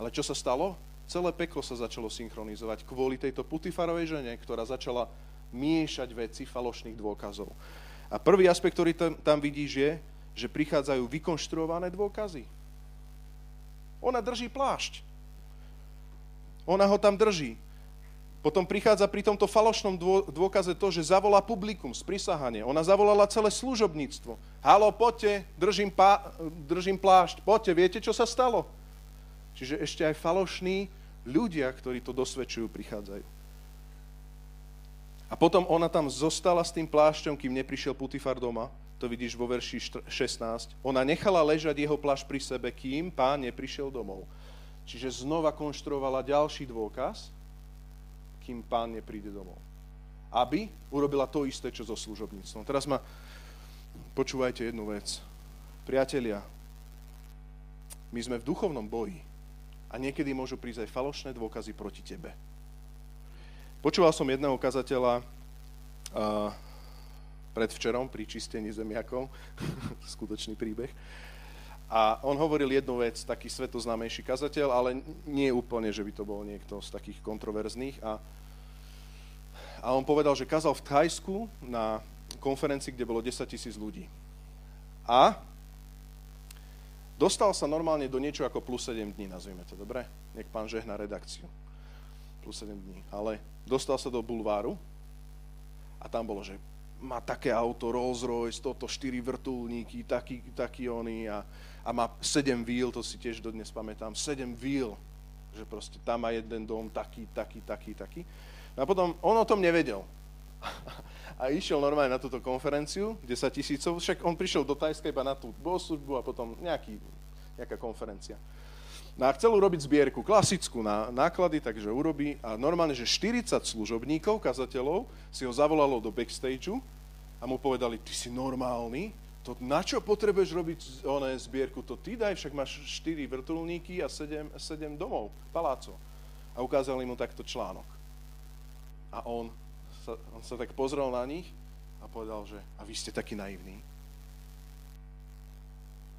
A: Ale čo sa stalo? Celé peklo sa začalo synchronizovať kvôli tejto Putifarovej žene, ktorá začala miešať veci falošných dôkazov. A prvý aspekt, ktorý tam, tam vidíš, je, že prichádzajú vykonštruované dôkazy. Ona drží plášť. Ona ho tam drží. Potom prichádza pri tomto falošnom dôkaze to, že zavolá publikum, sprisahanie. Ona zavolala celé služobníctvo. Halo, poďte, držím, pá, držím plášť, poďte, viete, čo sa stalo? Čiže ešte aj falošní ľudia, ktorí to dosvedčujú, prichádzajú. A potom ona tam zostala s tým plášťom, kým neprišiel Putifar doma. To vidíš vo verši 16. Ona nechala ležať jeho plášť pri sebe, kým pán neprišiel domov. Čiže znova konštruovala ďalší dôkaz, kým pán nepríde domov. Aby urobila to isté, čo so služobníctvom. Teraz ma počúvajte jednu vec. Priatelia, my sme v duchovnom boji a niekedy môžu prísť aj falošné dôkazy proti tebe. Počúval som jedného kazateľa uh, predvčerom pri čistení zemiakov, skutočný príbeh, a on hovoril jednu vec, taký svetoznámejší kazateľ, ale nie úplne, že by to bol niekto z takých kontroverzných. A a on povedal, že kazal v Thajsku na konferencii, kde bolo 10 tisíc ľudí. A dostal sa normálne do niečo ako plus 7 dní, nazvime to, dobre? Nech pán žehna redakciu. Plus 7 dní. Ale dostal sa do bulváru a tam bolo, že má také auto Rolls Royce, toto 4 vrtulníky, taký, taký oný a, a má 7 víl, to si tiež dodnes pamätám, 7 víl, že proste tam má jeden dom, taký, taký, taký, taký. No a potom on o tom nevedel. A išiel normálne na túto konferenciu, 10 tisícov, však on prišiel do Tajska iba na tú bohoslužbu a potom nejaký, nejaká konferencia. No a chcel urobiť zbierku, klasickú na náklady, takže urobí a normálne, že 40 služobníkov, kazateľov, si ho zavolalo do backstageu a mu povedali, ty si normálny, to na čo potrebuješ robiť oné zbierku, to ty daj, však máš 4 vrtulníky a 7, 7 domov, palácov. A ukázali mu takto článok. A on sa, on sa tak pozrel na nich a povedal, že a vy ste takí naivní.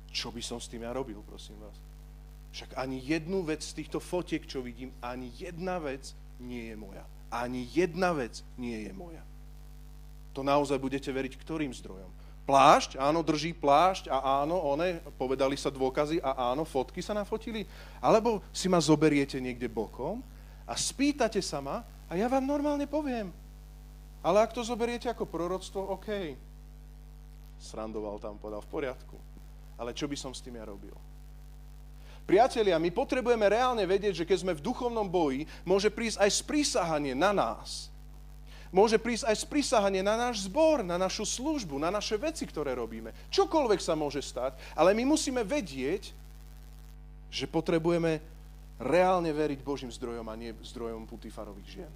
A: Čo by som s tým ja robil, prosím vás? Však ani jednu vec z týchto fotiek, čo vidím, ani jedna vec nie je moja. Ani jedna vec nie je moja. To naozaj budete veriť ktorým zdrojom? Plášť, áno, drží plášť a áno, one, povedali sa dôkazy a áno, fotky sa nafotili? Alebo si ma zoberiete niekde bokom a spýtate sa ma, a ja vám normálne poviem. Ale ak to zoberiete ako proroctvo, OK. Srandoval tam, povedal, v poriadku. Ale čo by som s tým ja robil? Priatelia, my potrebujeme reálne vedieť, že keď sme v duchovnom boji, môže prísť aj sprísahanie na nás. Môže prísť aj sprísahanie na náš zbor, na našu službu, na naše veci, ktoré robíme. Čokoľvek sa môže stať, ale my musíme vedieť, že potrebujeme reálne veriť Božím zdrojom a nie zdrojom Putifarových žien.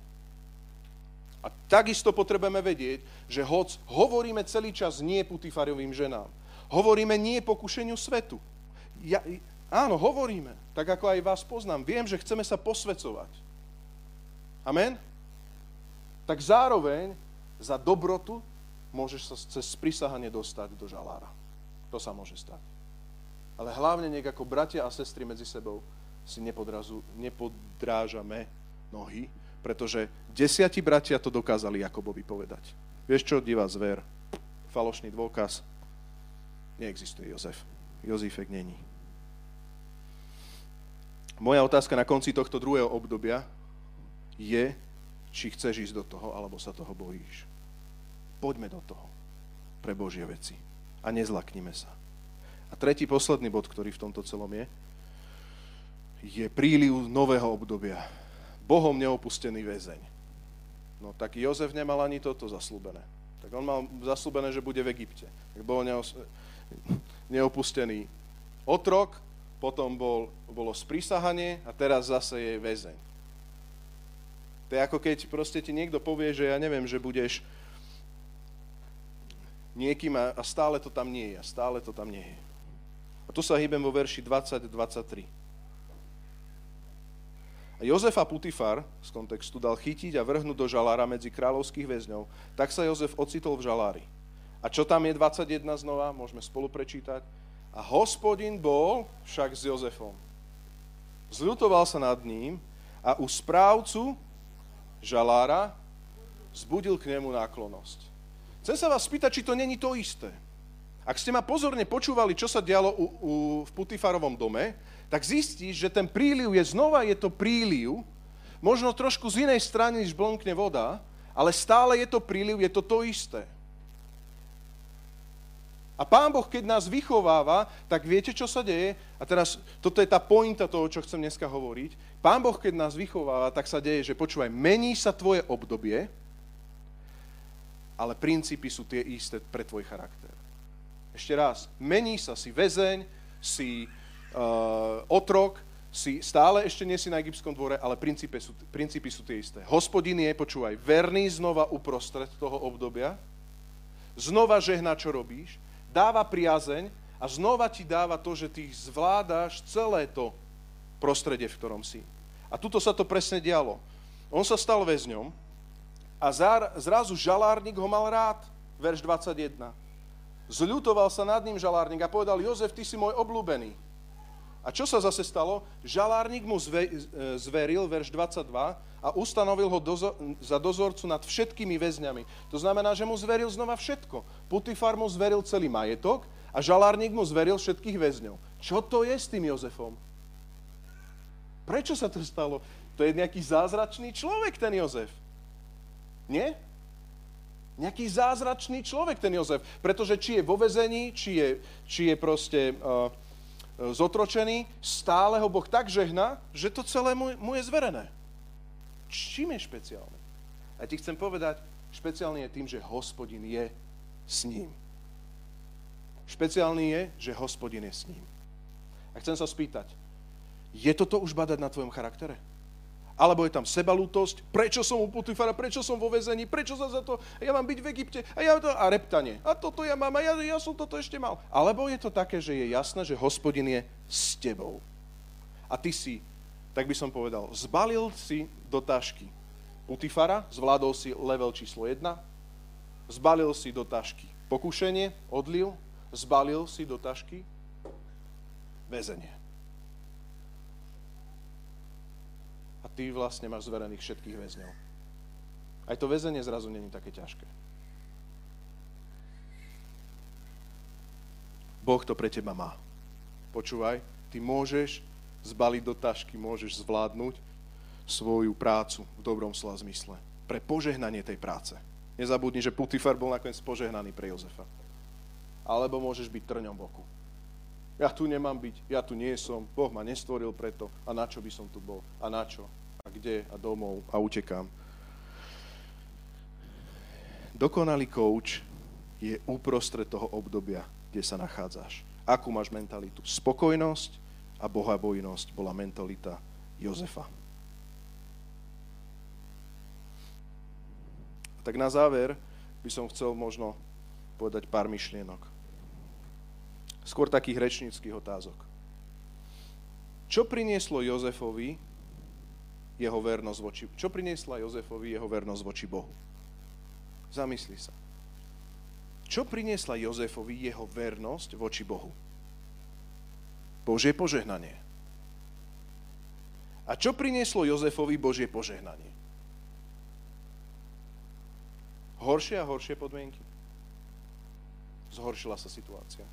A: A takisto potrebujeme vedieť, že hoc hovoríme celý čas nie Putifarovým ženám, hovoríme nie pokušeniu svetu. Ja, Áno, hovoríme, tak ako aj vás poznám. Viem, že chceme sa posvecovať. Amen? Tak zároveň za dobrotu môžeš sa cez prisahanie dostať do žalára. To sa môže stať. Ale hlavne nech ako bratia a sestry medzi sebou si nepodrazu, nepodrážame nohy, pretože desiati bratia to dokázali Jakobovi povedať. Vieš čo, divá zver, falošný dôkaz, neexistuje Jozef. Jozífek není. Moja otázka na konci tohto druhého obdobia je, či chceš ísť do toho, alebo sa toho bojíš. Poďme do toho pre Božie veci a nezlaknime sa. A tretí, posledný bod, ktorý v tomto celom je, je príliv nového obdobia. Bohom neopustený väzeň. No tak Jozef nemal ani toto zaslúbené. Tak on mal zaslúbené, že bude v Egypte. Tak bol neos- neopustený otrok, potom bol, bolo sprísahanie a teraz zase je väzeň. To je ako keď proste ti niekto povie, že ja neviem, že budeš niekým a stále to tam nie je. A stále to tam nie je. A tu sa hýbem vo verši 20-23. A Jozefa Putifar z kontextu dal chytiť a vrhnúť do žalára medzi kráľovských väzňov. Tak sa Jozef ocitol v žalári. A čo tam je 21 znova, môžeme spolu prečítať. A hospodin bol však s Jozefom. Zľutoval sa nad ním a u správcu žalára zbudil k nemu náklonosť. Chcem sa vás spýtať, či to není to isté. Ak ste ma pozorne počúvali, čo sa dialo u, u, v Putifarovom dome, tak zistíš, že ten príliv je znova, je to príliv, možno trošku z inej strany, než blomkne voda, ale stále je to príliv, je to to isté. A Pán Boh, keď nás vychováva, tak viete, čo sa deje? A teraz, toto je tá pointa toho, čo chcem dneska hovoriť. Pán Boh, keď nás vychováva, tak sa deje, že počúvaj, mení sa tvoje obdobie, ale princípy sú tie isté pre tvoj charakter. Ešte raz, mení sa, si väzeň, si uh, otrok, si stále ešte nie si na egyptskom dvore, ale princípy sú, princípy sú tie isté. Hospodin je, počúvaj, verný znova uprostred toho obdobia, znova žehná, čo robíš, dáva priazeň a znova ti dáva to, že ty zvládáš celé to prostredie, v ktorom si. A tuto sa to presne dialo. On sa stal väzňom a zrazu žalárnik ho mal rád, verš 21. Zľutoval sa nad ním žalárnik a povedal, Jozef, ty si môj obľúbený. A čo sa zase stalo? Žalárnik mu e, zveril, verš 22, a ustanovil ho dozo, za dozorcu nad všetkými väzňami. To znamená, že mu zveril znova všetko. Putifar mu zveril celý majetok a žalárnik mu zveril všetkých väzňov. Čo to je s tým Jozefom? Prečo sa to stalo? To je nejaký zázračný človek, ten Jozef. Nie? Nejaký zázračný človek, ten Jozef. Pretože či je vo vezení, či je, či je proste... Uh, zotročený, stále ho Boh tak žehna, že to celé mu, mu je zverené. Čím je špeciálny? A ti chcem povedať, špeciálny je tým, že hospodin je s ním. Špeciálny je, že hospodin je s ním. A chcem sa spýtať, je toto už badať na tvojom charaktere? Alebo je tam sebalútosť, prečo som u Putifara, prečo som vo vezení, prečo sa za to, ja mám byť v Egypte a, ja to, a reptanie. A toto ja mám a ja, ja som toto ešte mal. Alebo je to také, že je jasné, že hospodin je s tebou. A ty si, tak by som povedal, zbalil si do tašky Putifara, zvládol si level číslo 1, zbalil si do tašky pokušenie, odliv, zbalil si do tašky väzenie. Ty vlastne máš zverených všetkých väzňov. Aj to väzenie zrazu není také ťažké. Boh to pre teba má. Počúvaj, ty môžeš zbaliť do tašky, môžeš zvládnuť svoju prácu v dobrom slova zmysle. Pre požehnanie tej práce. Nezabudni, že Putifar bol nakoniec požehnaný pre Jozefa. Alebo môžeš byť trňom boku. Ja tu nemám byť, ja tu nie som, Boh ma nestvoril preto a na čo by som tu bol a na čo a kde a domov a utekám. Dokonalý coach je uprostred toho obdobia, kde sa nachádzaš. Akú máš mentalitu? Spokojnosť a bohabojnosť bola mentalita Jozefa. Tak na záver by som chcel možno povedať pár myšlienok. Skôr takých rečníckých otázok. Čo prinieslo Jozefovi jeho vernosť voči, čo priniesla Jozefovi jeho vernosť voči Bohu? Zamysli sa. Čo priniesla Jozefovi jeho vernosť voči Bohu? Božie požehnanie. A čo prinieslo Jozefovi Božie požehnanie? Horšie a horšie podmienky. Zhoršila sa situácia.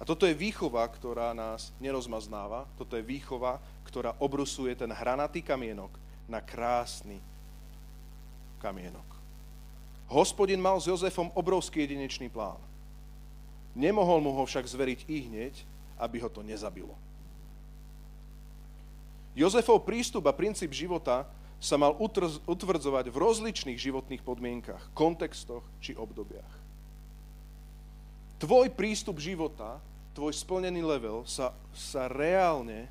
A: A toto je výchova, ktorá nás nerozmaznáva. Toto je výchova, ktorá obrusuje ten hranatý kamienok na krásny kamienok. Hospodin mal s Jozefom obrovský jedinečný plán. Nemohol mu ho však zveriť i hneď, aby ho to nezabilo. Jozefov prístup a princíp života sa mal utvrdzovať v rozličných životných podmienkach, kontextoch či obdobiach. Tvoj prístup života tvoj splnený level sa, sa reálne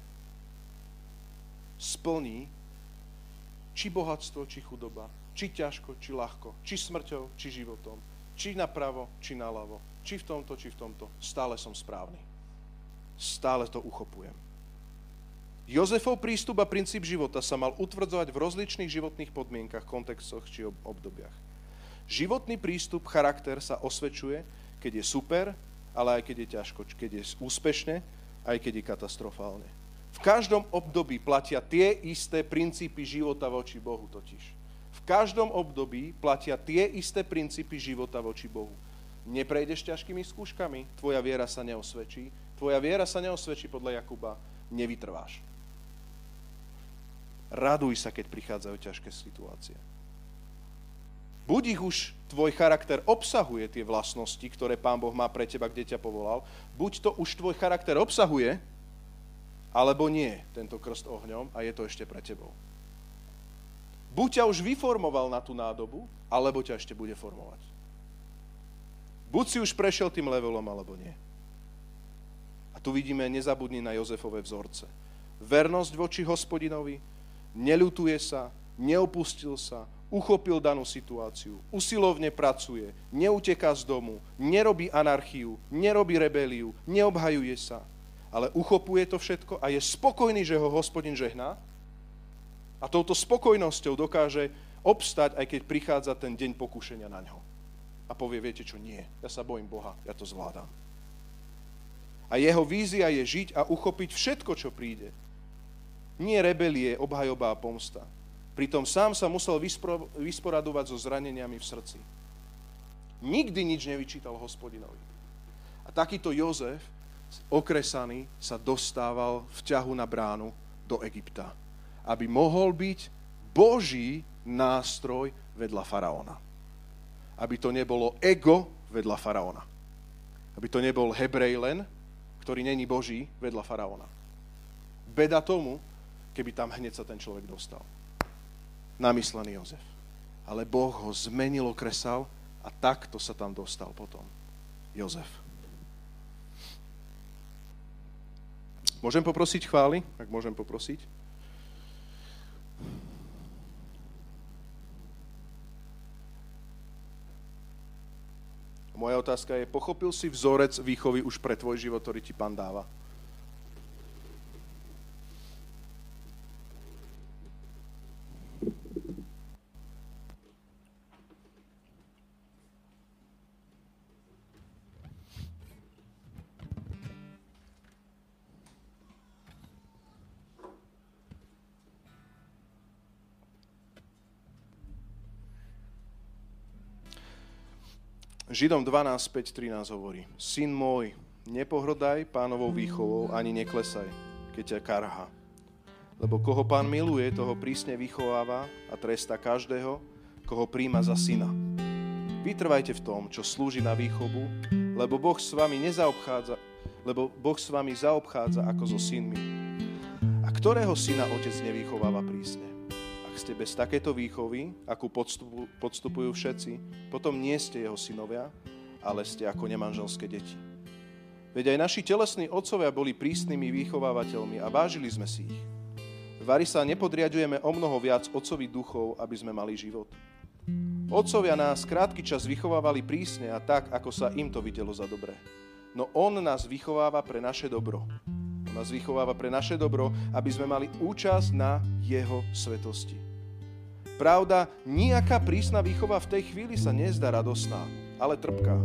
A: splní či bohatstvo, či chudoba, či ťažko, či ľahko, či smrťou, či životom, či napravo, či naľavo, či v tomto, či v tomto. Stále som správny. Stále to uchopujem. Jozefov prístup a princíp života sa mal utvrdzovať v rozličných životných podmienkach, kontextoch či obdobiach. Životný prístup, charakter sa osvedčuje, keď je super ale aj keď je ťažko, keď je úspešne, aj keď je katastrofálne. V každom období platia tie isté princípy života voči Bohu totiž. V každom období platia tie isté princípy života voči Bohu. Neprejdeš ťažkými skúškami, tvoja viera sa neosvedčí. Tvoja viera sa neosvedčí podľa Jakuba, nevytrváš. Raduj sa, keď prichádzajú ťažké situácie. Buď ich už tvoj charakter obsahuje tie vlastnosti, ktoré Pán Boh má pre teba, kde ťa povolal, buď to už tvoj charakter obsahuje, alebo nie, tento krst ohňom a je to ešte pre tebou. Buď ťa už vyformoval na tú nádobu, alebo ťa ešte bude formovať. Buď si už prešiel tým levelom, alebo nie. A tu vidíme, nezabudni na Jozefové vzorce. Vernosť voči hospodinovi, neľutuje sa, neopustil sa, uchopil danú situáciu, usilovne pracuje, neuteká z domu, nerobí anarchiu, nerobí rebeliu, neobhajuje sa, ale uchopuje to všetko a je spokojný, že ho hospodin žehná a touto spokojnosťou dokáže obstať, aj keď prichádza ten deň pokušenia na ňo. A povie, viete čo, nie, ja sa bojím Boha, ja to zvládam. A jeho vízia je žiť a uchopiť všetko, čo príde. Nie rebelie, obhajoba a pomsta Pritom sám sa musel vysporadovať so zraneniami v srdci. Nikdy nič nevyčítal hospodinovi. A takýto Jozef, okresaný, sa dostával v ťahu na bránu do Egypta, aby mohol byť Boží nástroj vedľa faraóna. Aby to nebolo ego vedľa faraóna. Aby to nebol Hebrej len, ktorý není Boží vedľa faraóna. Beda tomu, keby tam hneď sa ten človek dostal namyslený Jozef. Ale Boh ho zmenil, okresal a takto sa tam dostal potom Jozef. Môžem poprosiť chvály, ak môžem poprosiť? Moja otázka je, pochopil si vzorec výchovy už pre tvoj život, ktorý ti pán dáva? Židom 12, 5, 13 hovorí, Syn môj, nepohrdaj pánovou výchovou, ani neklesaj, keď ťa karha. Lebo koho pán miluje, toho prísne vychováva a tresta každého, koho príjma za syna. Vytrvajte v tom, čo slúži na výchovu, lebo Boh s vami nezaobchádza, lebo Boh s vami zaobchádza ako so synmi. A ktorého syna otec nevychováva prísne? Ste bez takéto výchovy, akú podstupu, podstupujú všetci, potom nie ste jeho synovia, ale ste ako nemanželské deti. Veď aj naši telesní otcovia boli prísnymi vychovávateľmi a vážili sme si ich. Vary sa nepodriadujeme o mnoho viac otcovi duchov, aby sme mali život. Otcovia nás krátky čas vychovávali prísne a tak, ako sa im to videlo za dobré. No on nás vychováva pre naše dobro. Nás vychováva pre naše dobro, aby sme mali účasť na jeho svetosti. Pravda, nejaká prísna výchova v tej chvíli sa nezdá radosná, ale trpká.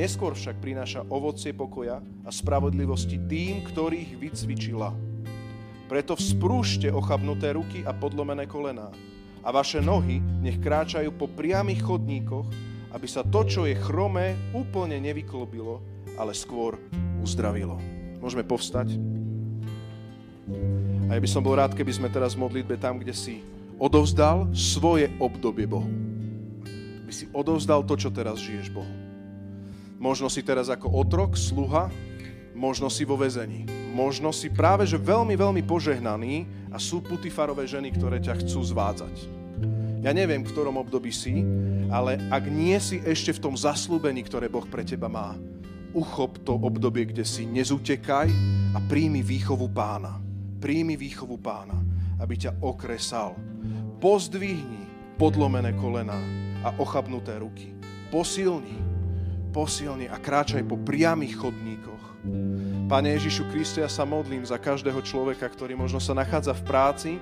A: Neskôr však prináša ovocie pokoja a spravodlivosti tým, ktorých vycvičila. Preto vzprúšte ochabnuté ruky a podlomené kolená a vaše nohy nech kráčajú po priamých chodníkoch, aby sa to, čo je chromé, úplne nevyklobilo, ale skôr uzdravilo. Môžeme povstať? A ja by som bol rád, keby sme teraz v modlitbe tam, kde si odovzdal svoje obdobie Bohu. By si odovzdal to, čo teraz žiješ Bohu. Možno si teraz ako otrok, sluha, možno si vo vezení. Možno si práve, že veľmi, veľmi požehnaný a sú putifarové ženy, ktoré ťa chcú zvádzať. Ja neviem, v ktorom období si, ale ak nie si ešte v tom zaslúbení, ktoré Boh pre teba má, uchop to obdobie, kde si nezutekaj a príjmi výchovu pána. Príjmi výchovu pána, aby ťa okresal Pozdvihni podlomené kolena a ochabnuté ruky. Posilni, posilni a kráčaj po priamých chodníkoch. Pane Ježišu Kriste, ja sa modlím za každého človeka, ktorý možno sa nachádza v práci,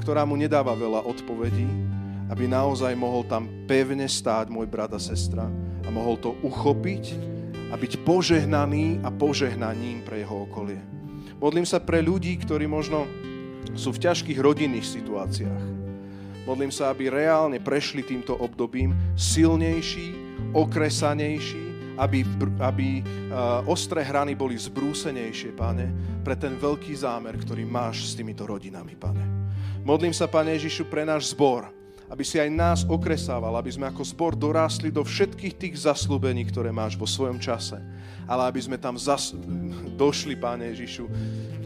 A: ktorá mu nedáva veľa odpovedí, aby naozaj mohol tam pevne stáť môj brat a sestra a mohol to uchopiť a byť požehnaný a požehnaním pre jeho okolie. Modlím sa pre ľudí, ktorí možno sú v ťažkých rodinných situáciách Modlím sa, aby reálne prešli týmto obdobím silnejší, okresanejší, aby, aby uh, ostré hrany boli zbrúsenejšie, pane, pre ten veľký zámer, ktorý máš s týmito rodinami, pane. Modlím sa, pane Ježišu, pre náš zbor, aby si aj nás okresával, aby sme ako zbor dorástli do všetkých tých zaslúbení, ktoré máš vo svojom čase. Ale aby sme tam zas- došli, Pane Ježišu,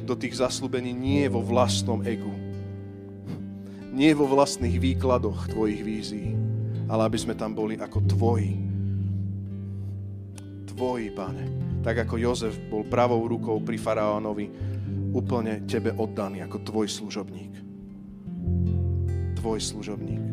A: do tých zaslúbení nie vo vlastnom egu, nie vo vlastných výkladoch tvojich vízií, ale aby sme tam boli ako tvoji. Tvoji, pane. Tak ako Jozef bol pravou rukou pri faraónovi, úplne tebe oddaný ako tvoj služobník. Tvoj služobník.